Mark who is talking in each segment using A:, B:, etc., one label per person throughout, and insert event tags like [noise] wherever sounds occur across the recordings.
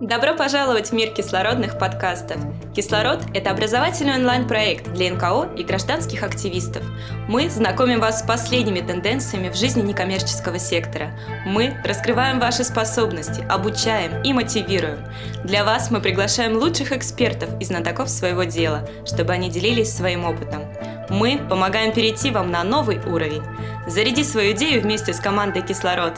A: Добро пожаловать в мир кислородных подкастов. Кислород – это образовательный онлайн-проект для НКО и гражданских активистов. Мы знакомим вас с последними тенденциями в жизни некоммерческого сектора. Мы раскрываем ваши способности, обучаем и мотивируем. Для вас мы приглашаем лучших экспертов и знатоков своего дела, чтобы они делились своим опытом. Мы помогаем перейти вам на новый уровень. Заряди свою идею вместе с командой «Кислород».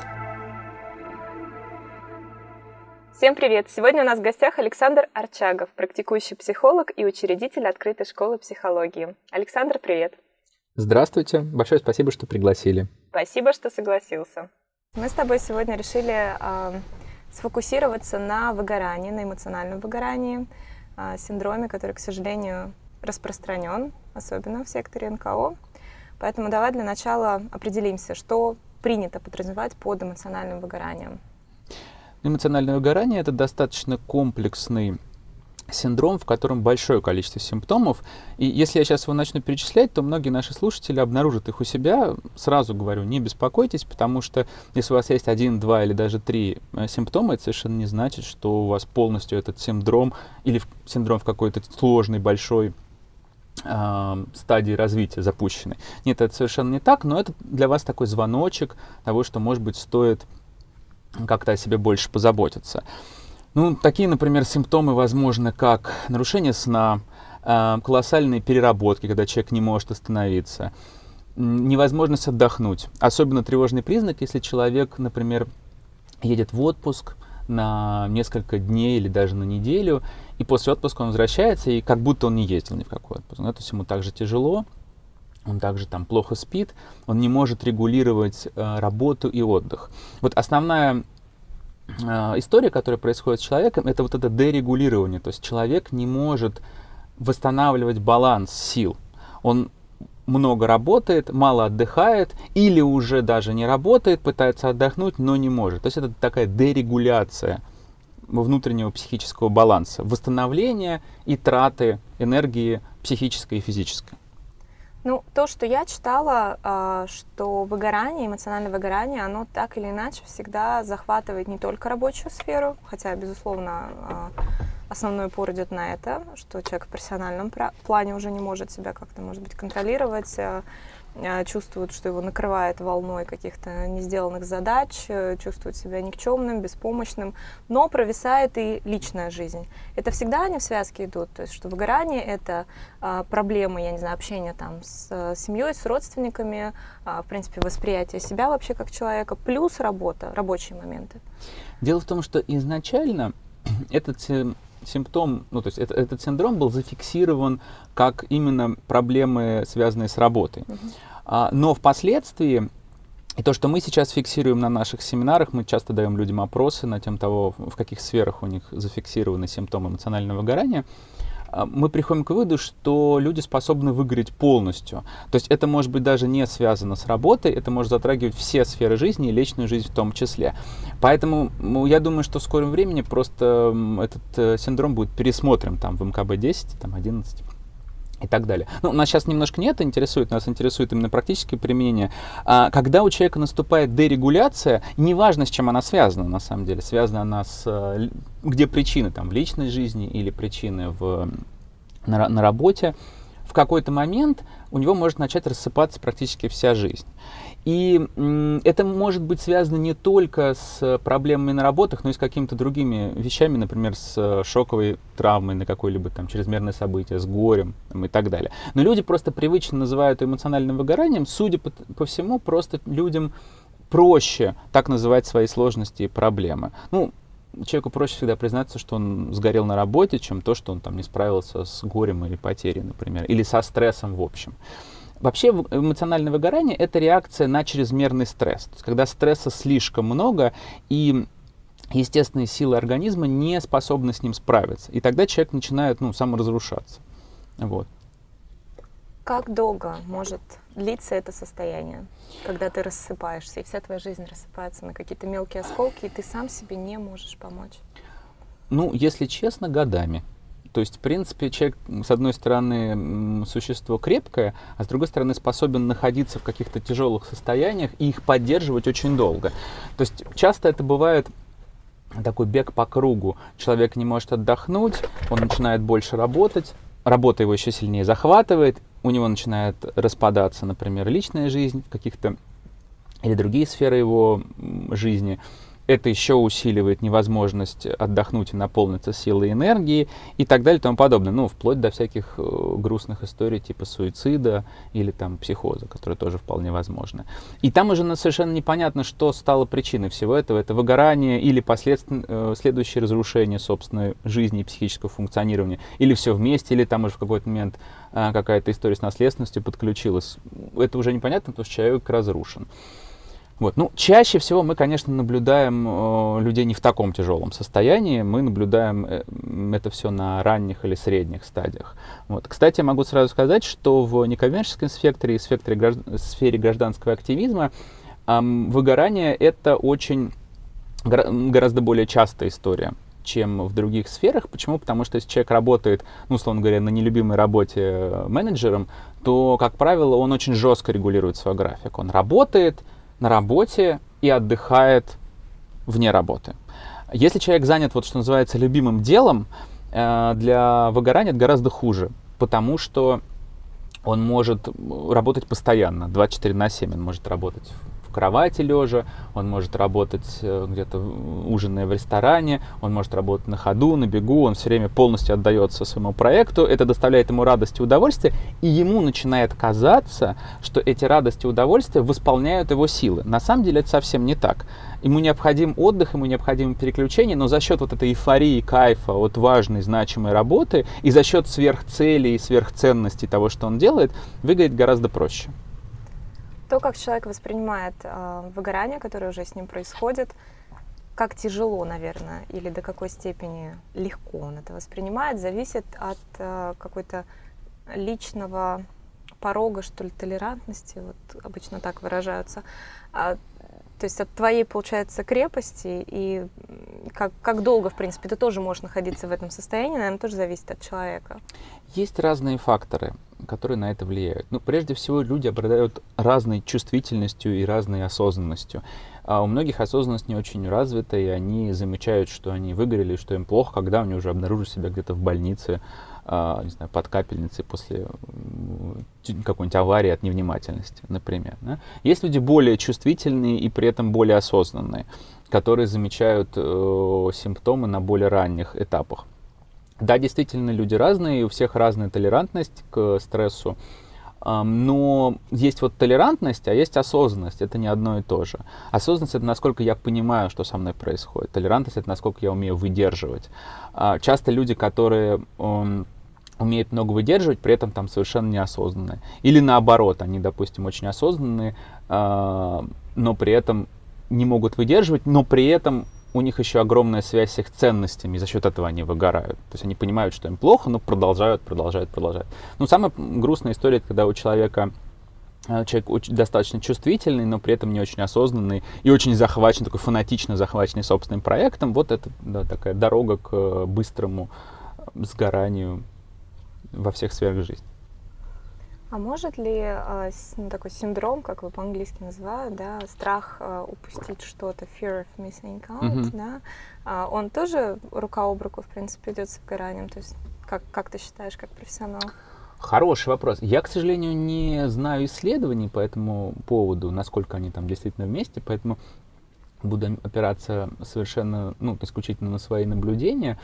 B: Всем привет! Сегодня у нас в гостях Александр Арчагов, практикующий психолог и учредитель открытой школы психологии. Александр, привет!
C: Здравствуйте! Большое спасибо, что пригласили.
B: Спасибо, что согласился. Мы с тобой сегодня решили э, сфокусироваться на выгорании, на эмоциональном выгорании, э, синдроме, который, к сожалению, распространен, особенно в секторе НКО. Поэтому давай для начала определимся, что принято подразумевать под эмоциональным выгоранием.
C: Эмоциональное выгорание – это достаточно комплексный синдром, в котором большое количество симптомов. И если я сейчас его начну перечислять, то многие наши слушатели обнаружат их у себя. Сразу говорю, не беспокойтесь, потому что если у вас есть один, два или даже три э, симптома, это совершенно не значит, что у вас полностью этот синдром или синдром в какой-то сложной, большой стадии развития запущенной. Нет, это совершенно не так, но это для вас такой звоночек того, что, может быть, стоит как-то о себе больше позаботиться. Ну, такие, например, симптомы возможны, как нарушение сна, колоссальные переработки, когда человек не может остановиться, невозможность отдохнуть. Особенно тревожный признак, если человек, например, едет в отпуск на несколько дней или даже на неделю, и после отпуска он возвращается, и как будто он не ездил ни в какой отпуск. Ну, это ему также тяжело, он также там плохо спит, он не может регулировать э, работу и отдых. Вот основная э, история, которая происходит с человеком, это вот это дерегулирование, то есть человек не может восстанавливать баланс сил. Он много работает, мало отдыхает, или уже даже не работает, пытается отдохнуть, но не может. То есть это такая дерегуляция внутреннего психического баланса, восстановление и траты энергии психической и физической.
B: Ну, то, что я читала, а, что выгорание, эмоциональное выгорание, оно так или иначе всегда захватывает не только рабочую сферу, хотя, безусловно, а, основной упор идет на это, что человек в профессиональном плане уже не может себя как-то, может быть, контролировать, а, чувствует, что его накрывает волной каких-то не сделанных задач, э, чувствует себя никчемным, беспомощным, но провисает и личная жизнь. Это всегда они в связке идут, то есть что выгорание — это а, проблемы, я не знаю, общения там с а, семьей, с родственниками, а, в принципе, восприятие себя вообще как человека, плюс работа, рабочие моменты.
C: Дело в том, что изначально [clears throat] этот симптом, ну то есть это, этот синдром был зафиксирован как именно проблемы, связанные с работой. Uh-huh. А, но впоследствии и то, что мы сейчас фиксируем на наших семинарах, мы часто даем людям опросы на тем того, в каких сферах у них зафиксированы симптомы эмоционального выгорания. А, мы приходим к выводу, что люди способны выгореть полностью. То есть это может быть даже не связано с работой, это может затрагивать все сферы жизни и личную жизнь в том числе. Поэтому ну, я думаю, что в скором времени просто этот э, синдром будет пересмотрен там в МКБ-10, там 11 и так далее. Ну, нас сейчас немножко не это интересует, нас интересует именно практическое применение. А, когда у человека наступает дерегуляция, неважно, с чем она связана, на самом деле, связана она с... Э, где причины, там, в личной жизни или причины в, на, на работе, в какой-то момент у него может начать рассыпаться практически вся жизнь. И это может быть связано не только с проблемами на работах, но и с какими-то другими вещами, например, с шоковой травмой на какое-либо там чрезмерное событие, с горем там, и так далее. Но люди просто привычно называют эмоциональным выгоранием, судя по, по всему, просто людям проще так называть свои сложности и проблемы. Ну, человеку проще всегда признаться, что он сгорел на работе, чем то, что он там не справился с горем или потерей, например, или со стрессом в общем. Вообще эмоциональное выгорание – это реакция на чрезмерный стресс. То есть, когда стресса слишком много, и естественные силы организма не способны с ним справиться. И тогда человек начинает ну, саморазрушаться. Вот.
B: Как долго может длиться это состояние, когда ты рассыпаешься, и вся твоя жизнь рассыпается на какие-то мелкие осколки, и ты сам себе не можешь помочь?
C: Ну, если честно, годами. То есть, в принципе, человек, с одной стороны, существо крепкое, а с другой стороны, способен находиться в каких-то тяжелых состояниях и их поддерживать очень долго. То есть, часто это бывает такой бег по кругу. Человек не может отдохнуть, он начинает больше работать, работа его еще сильнее захватывает, у него начинает распадаться, например, личная жизнь в каких-то или другие сферы его жизни это еще усиливает невозможность отдохнуть и наполниться силой и энергией и так далее и тому подобное. Ну, вплоть до всяких э, грустных историй типа суицида или там психоза, которые тоже вполне возможны. И там уже совершенно непонятно, что стало причиной всего этого. Это выгорание или последствия, э, следующее разрушение собственной жизни и психического функционирования. Или все вместе, или там уже в какой-то момент э, какая-то история с наследственностью подключилась. Это уже непонятно, потому что человек разрушен. Вот. Ну, чаще всего мы, конечно, наблюдаем э, людей не в таком тяжелом состоянии, мы наблюдаем э, это все на ранних или средних стадиях. Вот. Кстати, я могу сразу сказать, что в некоммерческом спектре и сфере, граждан, сфере гражданского активизма э, выгорание это очень гораздо более частая история чем в других сферах. Почему? Потому что если человек работает, ну, условно говоря, на нелюбимой работе э, менеджером, то, как правило, он очень жестко регулирует свой график. Он работает, на работе и отдыхает вне работы. Если человек занят, вот что называется, любимым делом, э, для выгорания это гораздо хуже, потому что он может работать постоянно, 24 на 7, он может работать в кровати лежа, он может работать э, где-то ужиная в ресторане, он может работать на ходу, на бегу, он все время полностью отдается своему проекту, это доставляет ему радость и удовольствие, и ему начинает казаться, что эти радости и удовольствия восполняют его силы. На самом деле это совсем не так. Ему необходим отдых, ему необходимо переключение, но за счет вот этой эйфории, кайфа от важной, значимой работы и за счет сверхцелей и сверхценностей того, что он делает, выглядит гораздо проще.
B: То, как человек воспринимает э, выгорание, которое уже с ним происходит, как тяжело, наверное, или до какой степени легко он это воспринимает, зависит от э, какой-то личного порога, что ли, толерантности, вот обычно так выражаются. А, то есть от твоей, получается, крепости и как, как долго, в принципе, ты тоже можешь находиться в этом состоянии, наверное, тоже зависит от человека.
C: Есть разные факторы которые на это влияют? Ну, прежде всего, люди обладают разной чувствительностью и разной осознанностью. А у многих осознанность не очень развита, и они замечают, что они выгорели, что им плохо, когда они уже обнаружат себя где-то в больнице, а, не знаю, под капельницей после какой-нибудь аварии от невнимательности, например. Да? Есть люди более чувствительные и при этом более осознанные, которые замечают э, симптомы на более ранних этапах. Да, действительно, люди разные, у всех разная толерантность к стрессу. Но есть вот толерантность, а есть осознанность. Это не одно и то же. Осознанность это насколько я понимаю, что со мной происходит. Толерантность это насколько я умею выдерживать. А, часто люди, которые умеют много выдерживать, при этом там совершенно неосознанные. Или наоборот, они, допустим, очень осознанные, а, но при этом не могут выдерживать, но при этом у них еще огромная связь с их ценностями, и за счет этого они выгорают. То есть они понимают, что им плохо, но продолжают, продолжают, продолжают. Ну, самая грустная история, когда у человека э, человек достаточно чувствительный, но при этом не очень осознанный и очень захвачен, такой фанатично захваченный собственным проектом. Вот это да, такая дорога к э, быстрому сгоранию во всех сферах жизни.
B: А может ли э, ну, такой синдром, как вы по-английски называют, да, страх э, упустить что-то, fear of missing out, mm-hmm. да, э, он тоже рука об руку, в принципе, идет с выгоранием? То есть, как, как ты считаешь, как профессионал?
C: Хороший вопрос. Я, к сожалению, не знаю исследований по этому поводу, насколько они там действительно вместе, поэтому буду опираться совершенно, ну, исключительно на свои наблюдения.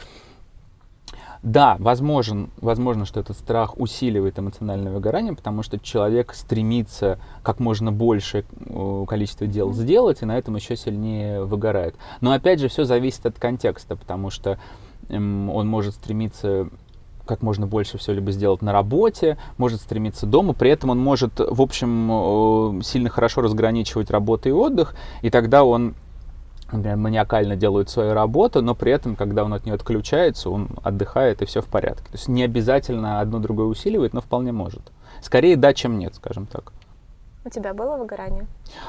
C: Да, возможен, возможно, что этот страх усиливает эмоциональное выгорание, потому что человек стремится как можно больше э, количество дел сделать, и на этом еще сильнее выгорает. Но опять же, все зависит от контекста, потому что эм, он может стремиться как можно больше все либо сделать на работе, может стремиться дома, при этом он может, в общем, э, сильно хорошо разграничивать работу и отдых, и тогда он маниакально делают свою работу, но при этом, когда он от нее отключается, он отдыхает и все в порядке. То есть не обязательно одно другое усиливает, но вполне может. Скорее да, чем нет, скажем так.
B: У тебя было выгорание?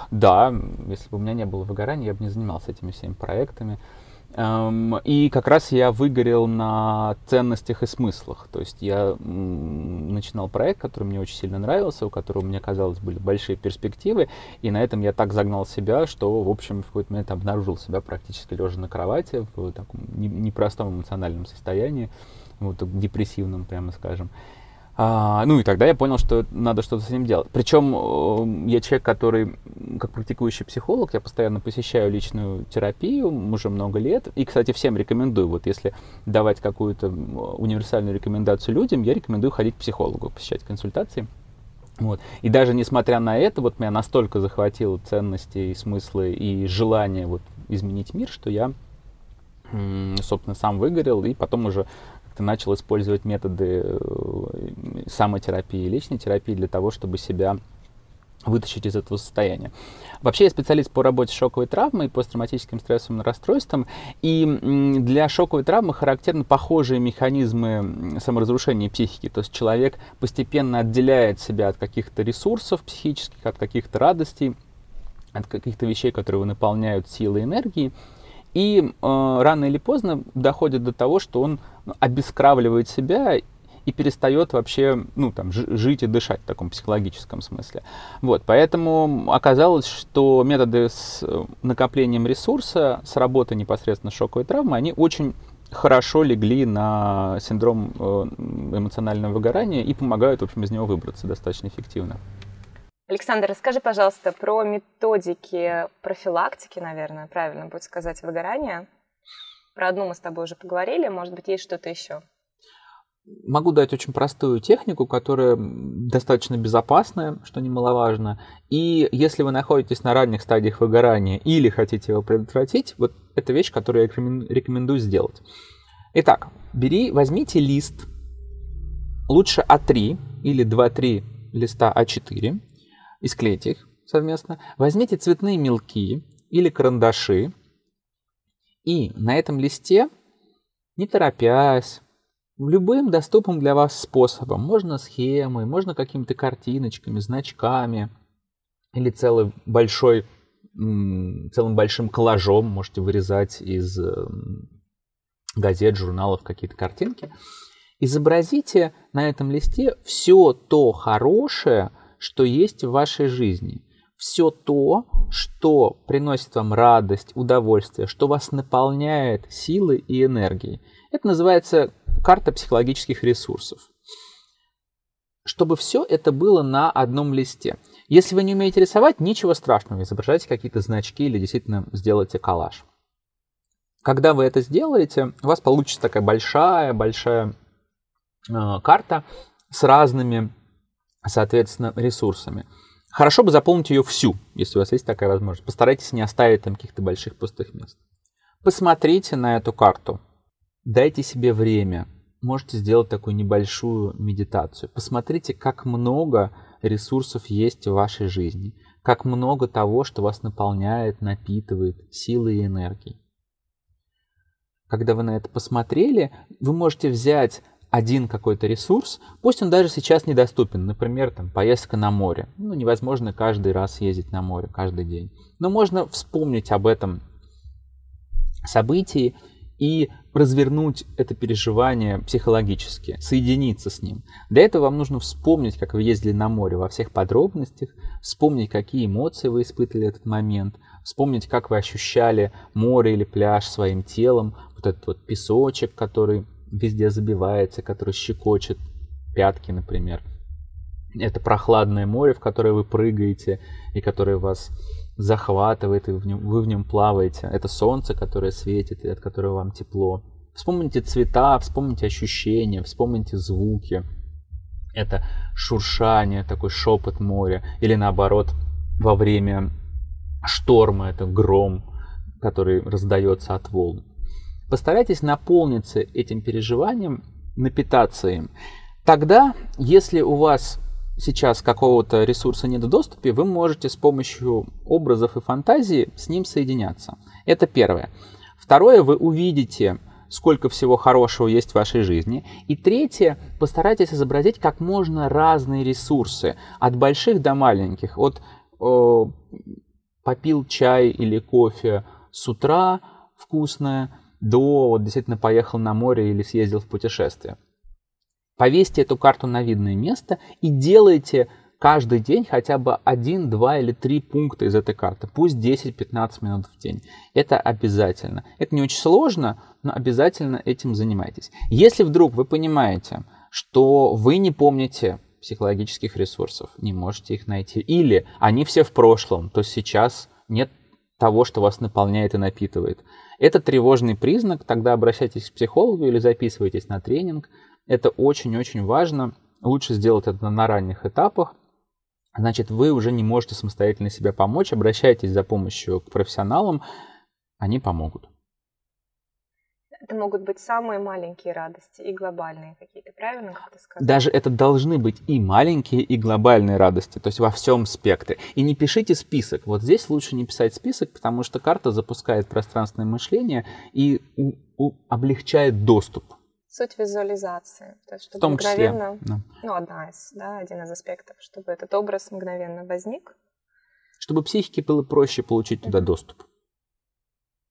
C: Да, если бы у меня не было выгорания, я бы не занимался этими всеми проектами. Эм, и как раз я выгорел на ценностях и смыслах. То есть я начинал проект, который мне очень сильно нравился, у которого, мне казалось, были большие перспективы, и на этом я так загнал себя, что, в общем, в какой-то момент обнаружил себя практически лежа на кровати в таком непростом эмоциональном состоянии, вот, депрессивном, прямо скажем. А, ну и тогда я понял, что надо что-то с этим делать. Причем э, я человек, который, как практикующий психолог, я постоянно посещаю личную терапию уже много лет. И, кстати, всем рекомендую, вот если давать какую-то универсальную рекомендацию людям, я рекомендую ходить к психологу, посещать консультации. Вот. И даже несмотря на это, вот меня настолько захватило ценности и смыслы и желание вот изменить мир, что я, собственно, сам выгорел и потом уже ты начал использовать методы э, самотерапии и личной терапии для того, чтобы себя вытащить из этого состояния. Вообще я специалист по работе с шоковой травмой и посттравматическим стрессовым расстройством, и для шоковой травмы характерны похожие механизмы саморазрушения психики, то есть человек постепенно отделяет себя от каких-то ресурсов психических, от каких-то радостей, от каких-то вещей, которые его наполняют силой и энергией, и э, рано или поздно доходит до того, что он обескравливает себя и перестает вообще, ну, там, жить и дышать в таком психологическом смысле. Вот, поэтому оказалось, что методы с э, накоплением ресурса, с работы непосредственно шоковой травмы, они очень хорошо легли на синдром э, эмоционального выгорания и помогают, в общем, из него выбраться достаточно эффективно.
B: Александр, расскажи, пожалуйста, про методики профилактики, наверное, правильно будет сказать, выгорания. Про одну мы с тобой уже поговорили, может быть, есть что-то еще?
C: Могу дать очень простую технику, которая достаточно безопасная, что немаловажно. И если вы находитесь на ранних стадиях выгорания или хотите его предотвратить, вот это вещь, которую я рекомендую сделать. Итак, бери, возьмите лист, лучше А3 или 2-3 листа А4, и склейте их совместно. Возьмите цветные мелки или карандаши и на этом листе, не торопясь, любым доступным для вас способом, можно схемой, можно какими-то картиночками, значками или целый большой, целым большим коллажом можете вырезать из газет, журналов какие-то картинки. Изобразите на этом листе все то хорошее, что есть в вашей жизни. Все то, что приносит вам радость, удовольствие, что вас наполняет силой и энергией. Это называется карта психологических ресурсов. Чтобы все это было на одном листе. Если вы не умеете рисовать, ничего страшного, изображайте какие-то значки или действительно сделайте коллаж. Когда вы это сделаете, у вас получится такая большая-большая э, карта с разными соответственно, ресурсами. Хорошо бы заполнить ее всю, если у вас есть такая возможность. Постарайтесь не оставить там каких-то больших пустых мест. Посмотрите на эту карту. Дайте себе время. Можете сделать такую небольшую медитацию. Посмотрите, как много ресурсов есть в вашей жизни. Как много того, что вас наполняет, напитывает силой и энергией. Когда вы на это посмотрели, вы можете взять один какой-то ресурс, пусть он даже сейчас недоступен, например, там, поездка на море. Ну, невозможно каждый раз ездить на море, каждый день. Но можно вспомнить об этом событии и развернуть это переживание психологически, соединиться с ним. Для этого вам нужно вспомнить, как вы ездили на море во всех подробностях, вспомнить, какие эмоции вы испытывали в этот момент, вспомнить, как вы ощущали море или пляж своим телом, вот этот вот песочек, который везде забивается, который щекочет пятки, например. Это прохладное море, в которое вы прыгаете и которое вас захватывает, и в нем, вы в нем плаваете. Это солнце, которое светит, и от которого вам тепло. Вспомните цвета, вспомните ощущения, вспомните звуки. Это шуршание, такой шепот моря. Или наоборот, во время шторма это гром, который раздается от волн. Постарайтесь наполниться этим переживанием, напитаться им. Тогда, если у вас сейчас какого-то ресурса нет в доступе, вы можете с помощью образов и фантазии с ним соединяться. Это первое. Второе, вы увидите, сколько всего хорошего есть в вашей жизни. И третье, постарайтесь изобразить как можно разные ресурсы, от больших до маленьких. От э, попил чай или кофе с утра, вкусное до вот действительно поехал на море или съездил в путешествие. Повесьте эту карту на видное место и делайте каждый день хотя бы один, два или три пункта из этой карты. Пусть 10-15 минут в день. Это обязательно. Это не очень сложно, но обязательно этим занимайтесь. Если вдруг вы понимаете, что вы не помните психологических ресурсов, не можете их найти, или они все в прошлом, то сейчас нет того, что вас наполняет и напитывает. Это тревожный признак, тогда обращайтесь к психологу или записывайтесь на тренинг. Это очень-очень важно. Лучше сделать это на ранних этапах, значит, вы уже не можете самостоятельно себе помочь, обращайтесь за помощью к профессионалам, они помогут.
B: Это могут быть самые маленькие радости и глобальные какие-то, правильно, как ты сказал?
C: Даже это должны быть и маленькие, и глобальные радости, то есть во всем спектре. И не пишите список. Вот здесь лучше не писать список, потому что карта запускает пространственное мышление и облегчает доступ
B: Суть визуализации. То есть, чтобы
C: в том
B: мгновенно,
C: числе. Да.
B: ну, одна из, да, один из аспектов, чтобы этот образ мгновенно возник.
C: Чтобы психике было проще получить туда доступ.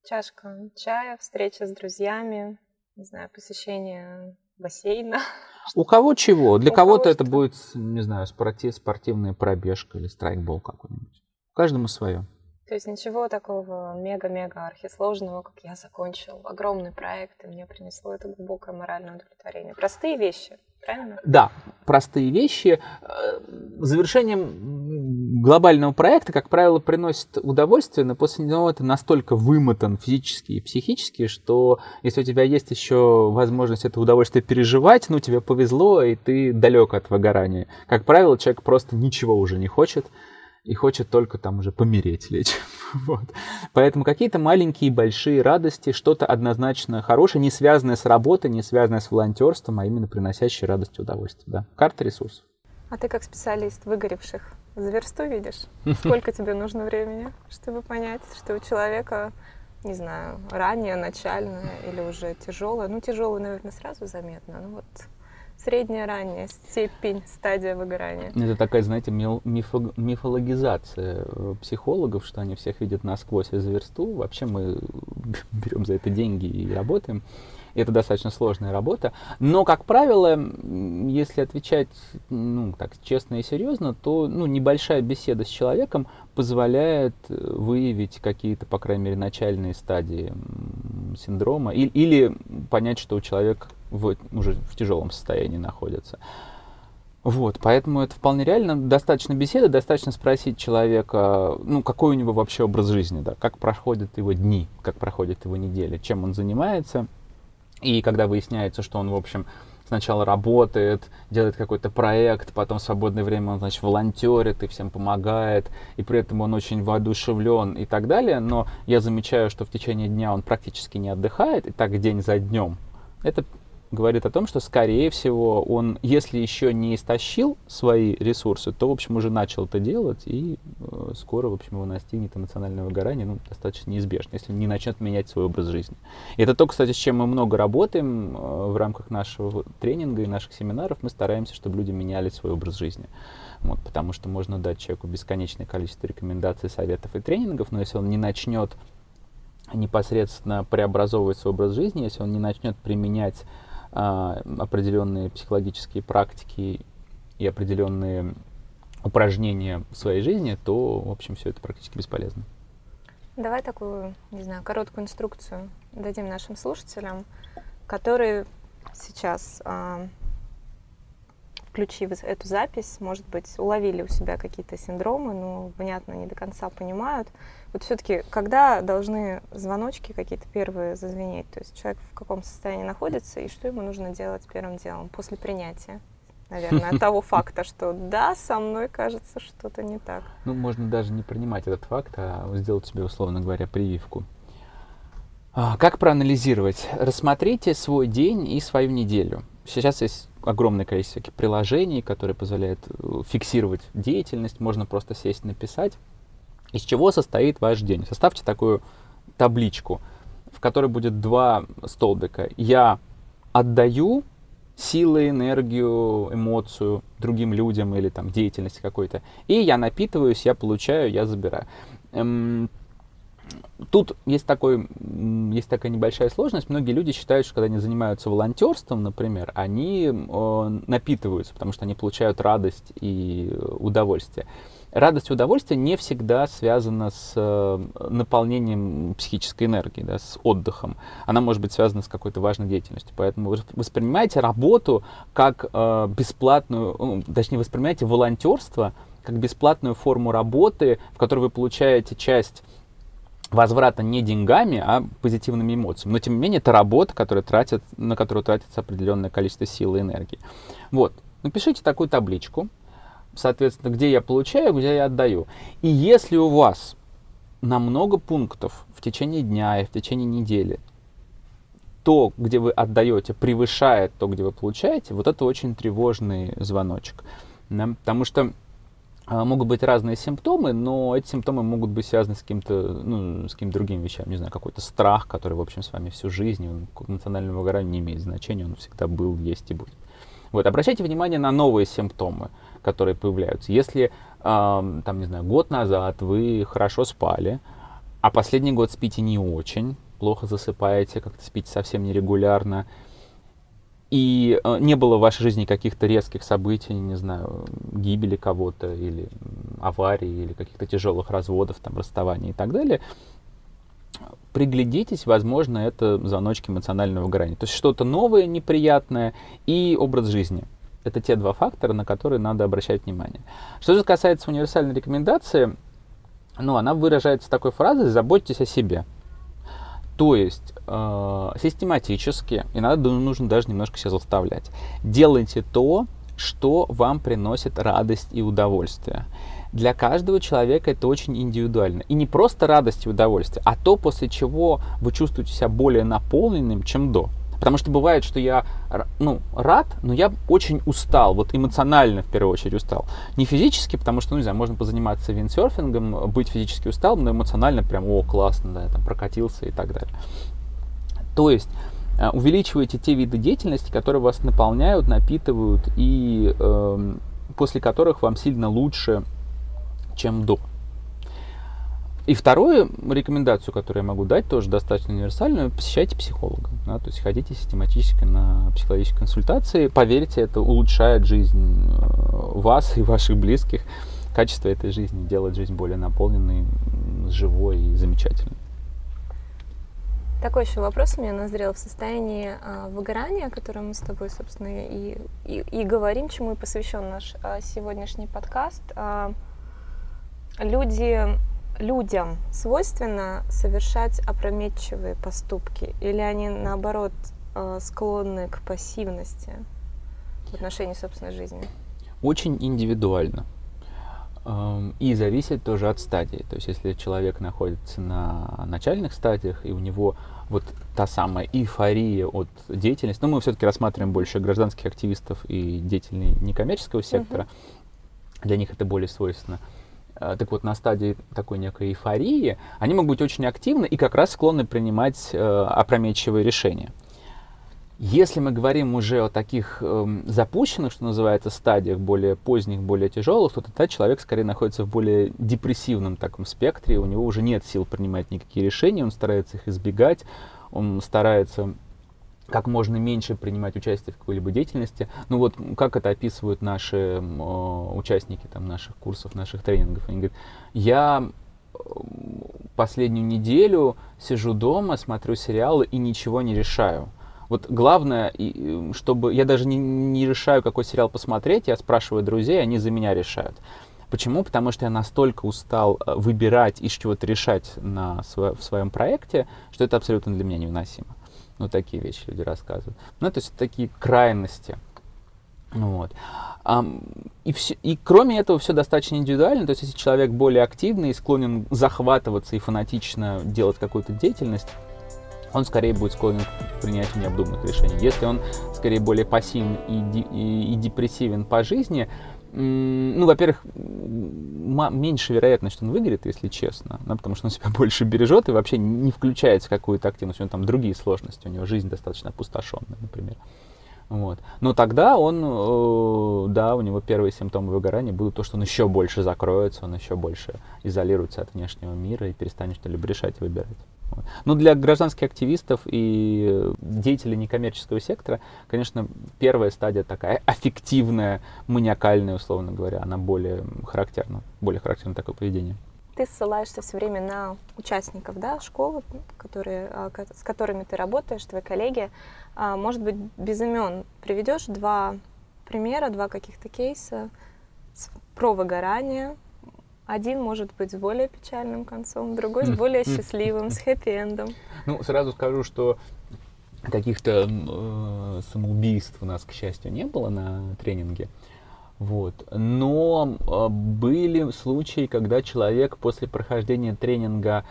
B: Чашка чая, встреча с друзьями, не знаю, посещение бассейна. [laughs]
C: У кого чего? Для кого-то это будет, не знаю, спортив, спортивная пробежка или страйкбол какой-нибудь. Каждому свое.
B: То есть ничего такого мега-мега архисложного, как я закончил огромный проект, и мне принесло это глубокое моральное удовлетворение. Простые вещи, правильно?
C: Да, простые вещи. Э, завершением глобального проекта, как правило, приносит удовольствие, но после него ты настолько вымотан физически и психически, что если у тебя есть еще возможность это удовольствие переживать, ну, тебе повезло, и ты далек от выгорания. Как правило, человек просто ничего уже не хочет, и хочет только там уже помереть лечь. [laughs] вот. Поэтому какие-то маленькие большие радости, что-то однозначно хорошее, не связанное с работой, не связанное с волонтерством, а именно приносящее радость и удовольствие. Да. Карта ресурсов.
B: А ты как специалист выгоревших за версту видишь? Сколько тебе нужно времени, чтобы понять, что у человека, не знаю, ранее, начальное или уже тяжелое? Ну, тяжелое, наверное, сразу заметно. Ну вот средняя ранняя степень, стадия выгорания.
C: Это такая, знаете, мифо мифологизация э, психологов, что они всех видят насквозь из версту. Вообще мы [laughs] берем за это деньги и работаем. Это достаточно сложная работа. Но, как правило, если отвечать ну, так, честно и серьезно, то ну, небольшая беседа с человеком позволяет э, выявить какие-то, по крайней мере, начальные стадии синдрома или, или понять, что у человека в, уже в тяжелом состоянии находится. Вот, поэтому это вполне реально. Достаточно беседы, достаточно спросить человека, ну, какой у него вообще образ жизни, да, как проходят его дни, как проходят его недели, чем он занимается. И когда выясняется, что он, в общем, сначала работает, делает какой-то проект, потом в свободное время он, значит, волонтерит и всем помогает, и при этом он очень воодушевлен и так далее, но я замечаю, что в течение дня он практически не отдыхает, и так день за днем. Это говорит о том, что, скорее всего, он, если еще не истощил свои ресурсы, то, в общем, уже начал это делать, и э, скоро, в общем, его настигнет эмоциональное выгорание, ну, достаточно неизбежно, если не начнет менять свой образ жизни. И это то, кстати, с чем мы много работаем э, в рамках нашего тренинга и наших семинаров, мы стараемся, чтобы люди меняли свой образ жизни. Вот, потому что можно дать человеку бесконечное количество рекомендаций, советов и тренингов, но если он не начнет непосредственно преобразовывать свой образ жизни, если он не начнет применять а, определенные психологические практики и определенные упражнения в своей жизни, то, в общем, все это практически бесполезно.
B: Давай такую, не знаю, короткую инструкцию дадим нашим слушателям, которые сейчас, э, включив эту запись, может быть, уловили у себя какие-то синдромы, но, понятно, не до конца понимают, вот все-таки, когда должны звоночки какие-то первые зазвенеть? То есть человек в каком состоянии находится и что ему нужно делать первым делом после принятия? Наверное, от [laughs] того факта, что да, со мной кажется что-то не так.
C: Ну, можно даже не принимать этот факт, а сделать себе, условно говоря, прививку. А, как проанализировать? Рассмотрите свой день и свою неделю. Сейчас есть огромное количество приложений, которые позволяют э, фиксировать деятельность. Можно просто сесть, написать из чего состоит ваш день. Составьте такую табличку, в которой будет два столбика. Я отдаю силы, энергию, эмоцию другим людям или там деятельности какой-то. И я напитываюсь, я получаю, я забираю. Эм, Тут есть, такой, есть такая небольшая сложность. Многие люди считают, что когда они занимаются волонтерством, например, они э, напитываются, потому что они получают радость и удовольствие. Радость и удовольствие не всегда связана с э, наполнением психической энергии, да, с отдыхом. Она может быть связана с какой-то важной деятельностью. Поэтому вы воспринимаете работу как э, бесплатную, ну, точнее, воспринимаете волонтерство как бесплатную форму работы, в которой вы получаете часть возврата не деньгами, а позитивными эмоциями. Но, тем не менее, это работа, которая тратит, на которую тратится определенное количество сил и энергии. Вот. Напишите такую табличку, соответственно, где я получаю, где я отдаю. И если у вас на много пунктов в течение дня и в течение недели то, где вы отдаете, превышает то, где вы получаете, вот это очень тревожный звоночек. Да? Потому что могут быть разные симптомы, но эти симптомы могут быть связаны с каким-то, ну, с какими-то другими вещами. Не знаю, какой-то страх, который, в общем, с вами всю жизнь, он к эмоциональному выгоранию не имеет значения, он всегда был, есть и будет. Вот, обращайте внимание на новые симптомы, которые появляются. Если, э, там, не знаю, год назад вы хорошо спали, а последний год спите не очень, плохо засыпаете, как-то спите совсем нерегулярно, и э, не было в вашей жизни каких-то резких событий, не знаю, гибели кого-то или аварии, или каких-то тяжелых разводов, там, расставаний и так далее, приглядитесь, возможно, это звоночки эмоционального выгорания. То есть что-то новое, неприятное и образ жизни. Это те два фактора, на которые надо обращать внимание. Что же касается универсальной рекомендации, ну, она выражается такой фразой «заботьтесь о себе». То есть э, систематически, и надо, нужно даже немножко себя заставлять, делайте то, что вам приносит радость и удовольствие. Для каждого человека это очень индивидуально. И не просто радость и удовольствие, а то, после чего вы чувствуете себя более наполненным, чем до. Потому что бывает, что я ну, рад, но я очень устал, вот эмоционально в первую очередь устал. Не физически, потому что, ну, не знаю, можно позаниматься виндсерфингом, быть физически усталым, но эмоционально прям, о, классно, да, там прокатился и так далее. То есть э, увеличивайте те виды деятельности, которые вас наполняют, напитывают и э, после которых вам сильно лучше, чем до. И вторую рекомендацию, которую я могу дать, тоже достаточно универсальную, посещайте психолога. Да, то есть ходите систематически на психологические консультации. Поверьте, это улучшает жизнь э, вас и ваших близких. Качество этой жизни делает жизнь более наполненной, живой и замечательной.
B: Такой еще вопрос у меня назрел в состоянии а, выгорания, о котором мы с тобой, собственно, и, и, и говорим, чему и посвящен наш а, сегодняшний подкаст. А, люди людям свойственно совершать опрометчивые поступки? Или они, наоборот, э, склонны к пассивности в отношении собственной жизни?
C: Очень индивидуально. Эм, и зависит тоже от стадии. То есть, если человек находится на начальных стадиях, и у него вот та самая эйфория от деятельности, но ну, мы все-таки рассматриваем больше гражданских активистов и деятелей некоммерческого сектора, uh-huh. для них это более свойственно. Так вот, на стадии такой некой эйфории, они могут быть очень активны и как раз склонны принимать э, опрометчивые решения. Если мы говорим уже о таких э, запущенных, что называется, стадиях, более поздних, более тяжелых, то тогда человек скорее находится в более депрессивном таком спектре, у него уже нет сил принимать никакие решения, он старается их избегать, он старается как можно меньше принимать участие в какой-либо деятельности. Ну вот как это описывают наши э, участники там, наших курсов, наших тренингов. Они говорят, я последнюю неделю сижу дома, смотрю сериалы и ничего не решаю. Вот главное, чтобы я даже не, не решаю, какой сериал посмотреть, я спрашиваю друзей, они за меня решают. Почему? Потому что я настолько устал э, выбирать и чего-то решать на в своем проекте, что это абсолютно для меня невыносимо. Ну, такие вещи люди рассказывают. Ну, то есть такие крайности. Вот. и, все, и кроме этого все достаточно индивидуально. То есть если человек более активный и склонен захватываться и фанатично делать какую-то деятельность, он скорее будет склонен к принятию необдуманных решений. Если он скорее более пассивен и, и, и депрессивен по жизни, ну, во-первых, меньше вероятность, что он выиграет, если честно, да, потому что он себя [laughs] больше бережет и вообще не включается в какую-то активность, у него там другие сложности, у него жизнь достаточно опустошенная, например. Вот. Но тогда он, э, да, у него первые симптомы выгорания будут то, что он еще больше закроется, он еще больше изолируется от внешнего мира и перестанет что-либо решать и выбирать. Но для гражданских активистов и деятелей некоммерческого сектора, конечно, первая стадия такая аффективная, маниакальная, условно говоря, она более характерна, более характерно такое поведение
B: ты ссылаешься все время на участников да, школы, которые, а, с которыми ты работаешь, твои коллеги. А, может быть, без имен приведешь два примера, два каких-то кейса про выгорание. Один может быть с более печальным концом, другой с более счастливым, с хэппи-эндом.
C: Ну, сразу скажу, что каких-то э, самоубийств у нас, к счастью, не было на тренинге. Вот. Но э, были случаи, когда человек после прохождения тренинга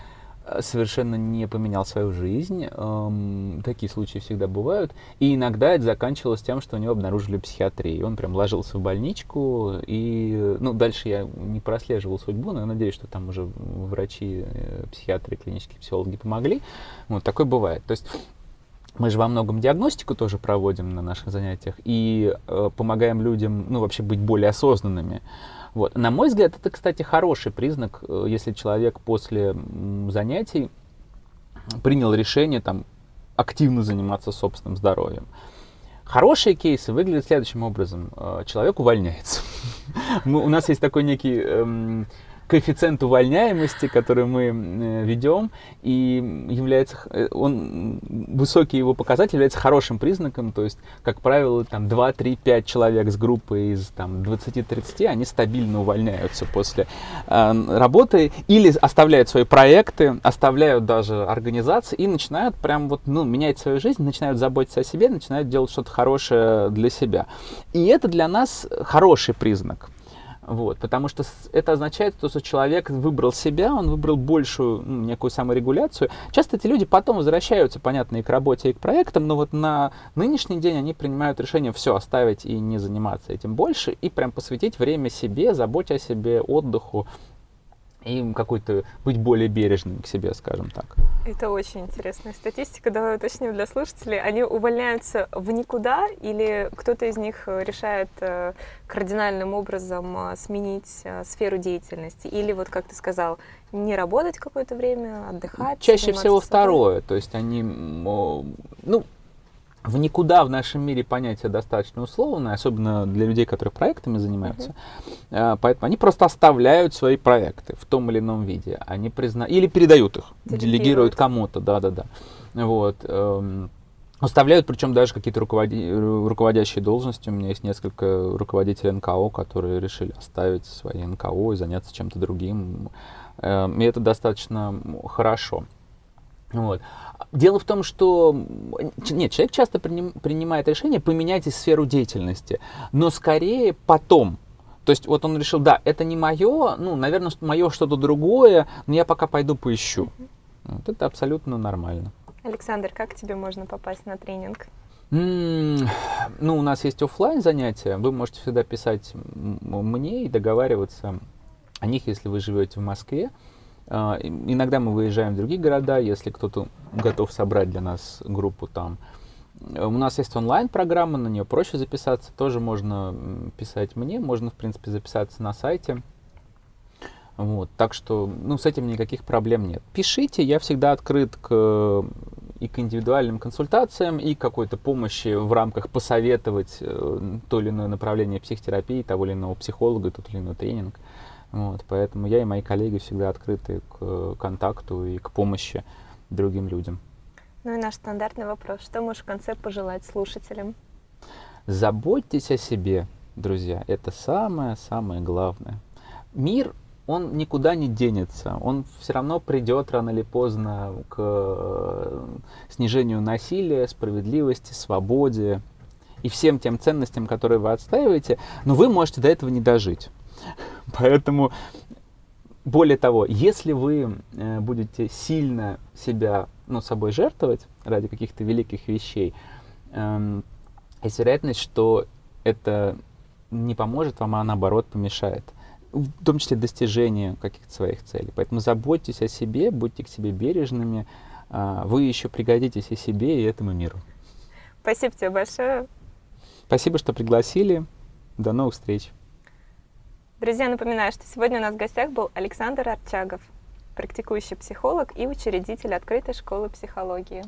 C: совершенно не поменял свою жизнь. Эм, такие случаи всегда бывают. И иногда это заканчивалось тем, что у него обнаружили психиатрию. Он прям ложился в больничку. И, ну, дальше я не прослеживал судьбу, но я надеюсь, что там уже врачи, э, психиатры, клинические психологи помогли. Вот такое бывает. То есть мы же во многом диагностику тоже проводим на наших занятиях и э, помогаем людям, ну, вообще быть более осознанными. Вот. На мой взгляд, это, кстати, хороший признак, э, если человек после занятий принял решение там, активно заниматься собственным здоровьем. Хорошие кейсы выглядят следующим образом. Э, человек увольняется. [laughs] У нас есть такой некий эм, коэффициент увольняемости, который мы э, ведем, и является, э, он, высокий его показатель является хорошим признаком, то есть, как правило, там 2, 3, 5 человек с группы из там 20-30, они стабильно увольняются после э, работы или оставляют свои проекты, оставляют даже организации и начинают прям вот, ну, менять свою жизнь, начинают заботиться о себе, начинают делать что-то хорошее для себя. И это для нас хороший признак. Вот, потому что это означает, что человек выбрал себя, он выбрал большую ну, некую саморегуляцию. Часто эти люди потом возвращаются, понятно, и к работе, и к проектам, но вот на нынешний день они принимают решение все оставить и не заниматься этим больше, и прям посвятить время себе, заботе о себе, отдыху, и какой-то быть более бережным к себе, скажем так.
B: Это очень интересная статистика. Давай уточним для слушателей. Они увольняются в никуда или кто-то из них решает э, кардинальным образом э, сменить э, сферу деятельности? Или вот, как ты сказал, не работать какое-то время, отдыхать?
C: Чаще всего второе. То есть они, ну, в никуда в нашем мире понятие достаточно условное, особенно для людей, которые проектами занимаются. Uh-huh. Поэтому они просто оставляют свои проекты в том или ином виде. Они призна... Или передают их, делегируют, делегируют кому-то, да-да-да. Вот. Эм, оставляют, причем даже какие-то руководи... руководящие должности. У меня есть несколько руководителей НКО, которые решили оставить свои НКО и заняться чем-то другим. Эм, и это достаточно хорошо. Вот. Дело в том, что нет, человек часто приним, принимает решение поменять сферу деятельности, но скорее потом. То есть вот он решил, да, это не мое, ну, наверное, мое что-то другое, но я пока пойду поищу. Вот это абсолютно нормально.
B: Александр, как тебе можно попасть на тренинг?
C: Mm, ну, у нас есть офлайн занятия. Вы можете всегда писать мне и договариваться о них, если вы живете в Москве. А, иногда мы выезжаем в другие города, если кто-то готов собрать для нас группу там. У нас есть онлайн-программа, на нее проще записаться. Тоже можно писать мне, можно, в принципе, записаться на сайте. Вот, так что, ну, с этим никаких проблем нет. Пишите, я всегда открыт к и к индивидуальным консультациям, и какой-то помощи в рамках посоветовать э, то или иное направление психотерапии, того или иного психолога, тот или иной тренинг. Вот, поэтому я и мои коллеги всегда открыты к контакту и к помощи другим людям.
B: Ну и наш стандартный вопрос. Что можешь в конце пожелать слушателям?
C: Заботьтесь о себе, друзья. Это самое-самое главное. Мир, он никуда не денется. Он все равно придет рано или поздно к э, снижению насилия, справедливости, свободе и всем тем ценностям, которые вы отстаиваете. Но вы можете до этого не дожить. Поэтому, более того, если вы э, будете сильно себя, ну, собой жертвовать ради каких-то великих вещей, э, есть вероятность, что это не поможет вам, а наоборот помешает. В том числе достижению каких-то своих целей. Поэтому заботьтесь о себе, будьте к себе бережными. Э, вы еще пригодитесь и себе, и этому миру.
B: Спасибо тебе большое.
C: Спасибо, что пригласили. До новых встреч.
B: Друзья, напоминаю, что сегодня у нас в гостях был Александр Арчагов, практикующий психолог и учредитель открытой школы психологии.